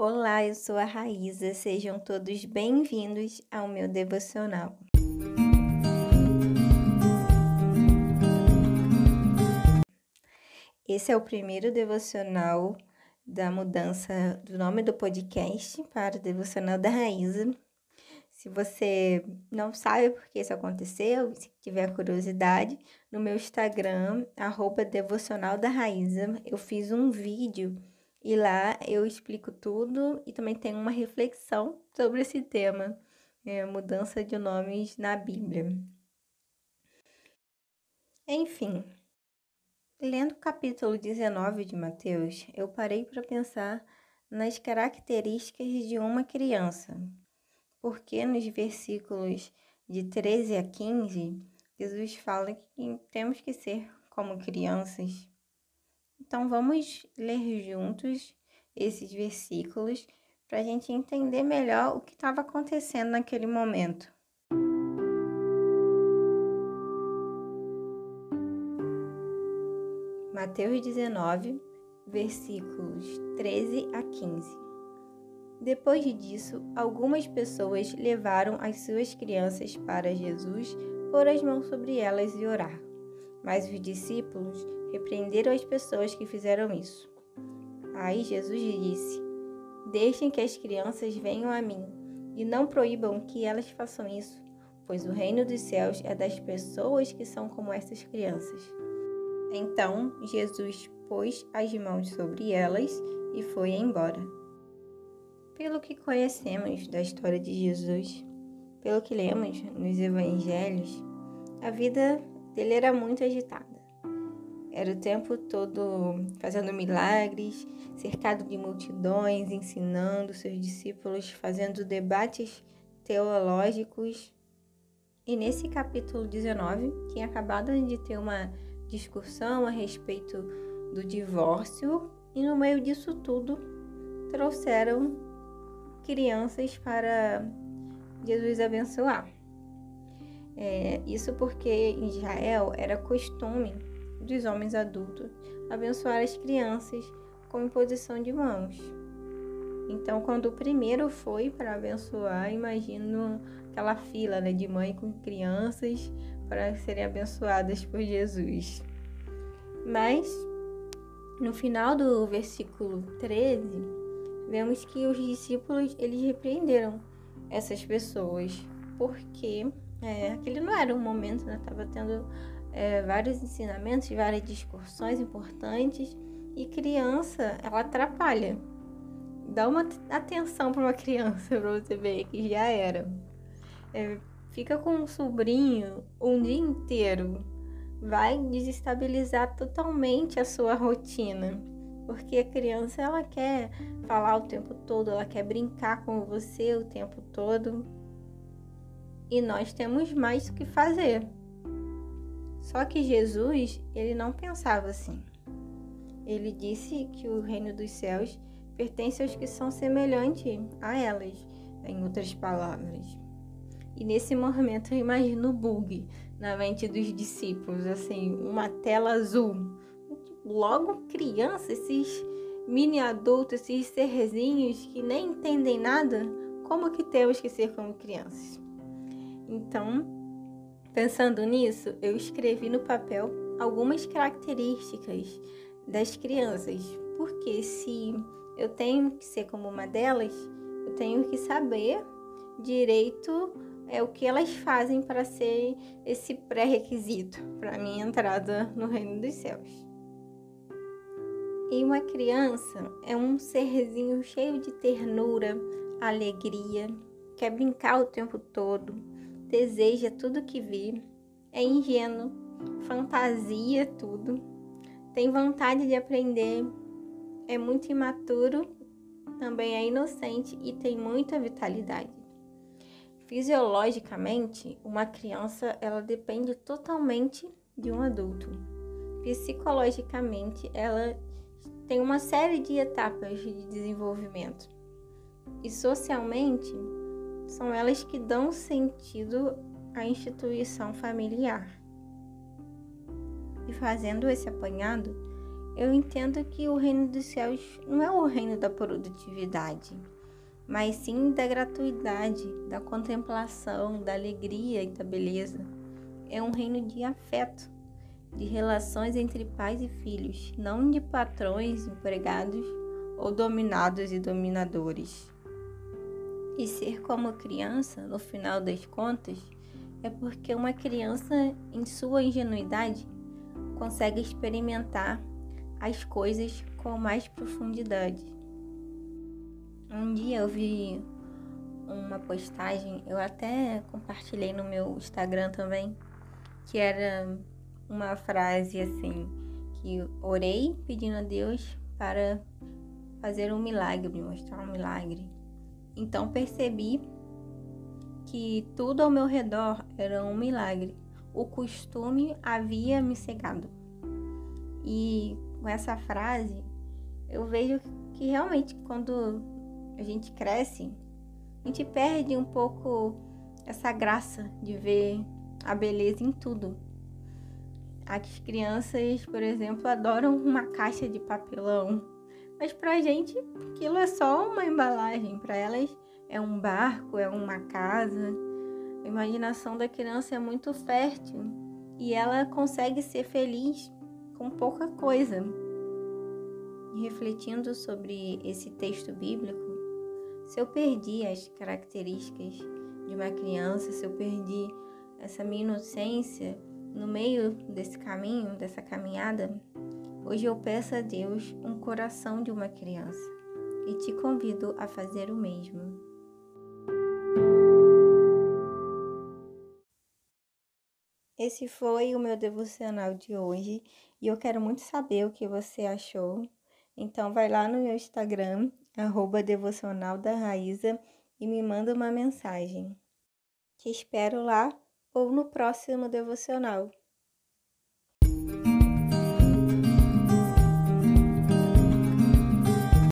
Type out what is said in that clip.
Olá, eu sou a Raíza, sejam todos bem-vindos ao meu devocional. Esse é o primeiro devocional da mudança do nome do podcast para o devocional da Raíza. Se você não sabe por que isso aconteceu, se tiver curiosidade, no meu Instagram, arroba devocional da Raíza, eu fiz um vídeo e lá eu explico tudo e também tem uma reflexão sobre esse tema, é, mudança de nomes na Bíblia. Enfim, lendo o capítulo 19 de Mateus, eu parei para pensar nas características de uma criança, porque nos versículos de 13 a 15, Jesus fala que temos que ser como crianças. Então vamos ler juntos esses versículos para a gente entender melhor o que estava acontecendo naquele momento. Mateus 19, versículos 13 a 15. Depois disso, algumas pessoas levaram as suas crianças para Jesus, pôr as mãos sobre elas e orar. Mas os discípulos repreenderam as pessoas que fizeram isso. Aí Jesus disse: Deixem que as crianças venham a mim e não proíbam que elas façam isso, pois o reino dos céus é das pessoas que são como essas crianças. Então Jesus pôs as mãos sobre elas e foi embora. Pelo que conhecemos da história de Jesus, pelo que lemos nos evangelhos, a vida dele era muito agitada. Era o tempo todo fazendo milagres, cercado de multidões, ensinando seus discípulos, fazendo debates teológicos. E nesse capítulo 19, tinha acabado de ter uma discussão a respeito do divórcio, e no meio disso tudo trouxeram crianças para Jesus abençoar. É, isso porque em Israel era costume dos homens adultos abençoar as crianças com imposição de mãos. Então, quando o primeiro foi para abençoar, imagino aquela fila né, de mãe com crianças para serem abençoadas por Jesus. Mas, no final do versículo 13, vemos que os discípulos eles repreenderam essas pessoas, porque é, aquele não era um momento, né? Tava tendo é, vários ensinamentos, várias discussões importantes e criança, ela atrapalha. Dá uma atenção para uma criança para você ver que já era. É, fica com um sobrinho um dia inteiro, vai desestabilizar totalmente a sua rotina. Porque a criança ela quer falar o tempo todo, ela quer brincar com você o tempo todo. E nós temos mais o que fazer. Só que Jesus, ele não pensava assim. Ele disse que o reino dos céus pertence aos que são semelhantes a elas, em outras palavras. E nesse momento eu imagino o bug na mente dos discípulos, assim, uma tela azul. Logo criança, esses mini adultos, esses serzinhos que nem entendem nada, como que temos que ser como crianças? Então, Pensando nisso, eu escrevi no papel algumas características das crianças, porque se eu tenho que ser como uma delas, eu tenho que saber direito é o que elas fazem para ser esse pré-requisito para minha entrada no reino dos céus. E uma criança é um serzinho cheio de ternura, alegria, quer brincar o tempo todo, deseja tudo que vê, é ingênuo, fantasia tudo, tem vontade de aprender, é muito imaturo, também é inocente e tem muita vitalidade. Fisiologicamente, uma criança ela depende totalmente de um adulto. Psicologicamente, ela tem uma série de etapas de desenvolvimento. E socialmente, são elas que dão sentido à instituição familiar. E fazendo esse apanhado, eu entendo que o reino dos céus não é o reino da produtividade, mas sim da gratuidade, da contemplação, da alegria e da beleza. É um reino de afeto, de relações entre pais e filhos, não de patrões, empregados ou dominados e dominadores. E ser como criança, no final das contas, é porque uma criança, em sua ingenuidade, consegue experimentar as coisas com mais profundidade. Um dia eu vi uma postagem, eu até compartilhei no meu Instagram também, que era uma frase assim, que orei pedindo a Deus para fazer um milagre, mostrar um milagre. Então percebi que tudo ao meu redor era um milagre. O costume havia me cegado. E com essa frase, eu vejo que realmente quando a gente cresce, a gente perde um pouco essa graça de ver a beleza em tudo. As crianças, por exemplo, adoram uma caixa de papelão, mas pra gente aquilo é só uma embalagem, para elas é um barco, é uma casa. A imaginação da criança é muito fértil e ela consegue ser feliz com pouca coisa. refletindo sobre esse texto bíblico, se eu perdi as características de uma criança, se eu perdi essa minha inocência no meio desse caminho, dessa caminhada, hoje eu peço a Deus um coração de uma criança e te convido a fazer o mesmo. Esse foi o meu devocional de hoje e eu quero muito saber o que você achou. Então vai lá no meu Instagram, arroba devocional da Raíza, e me manda uma mensagem. Te espero lá ou no próximo devocional.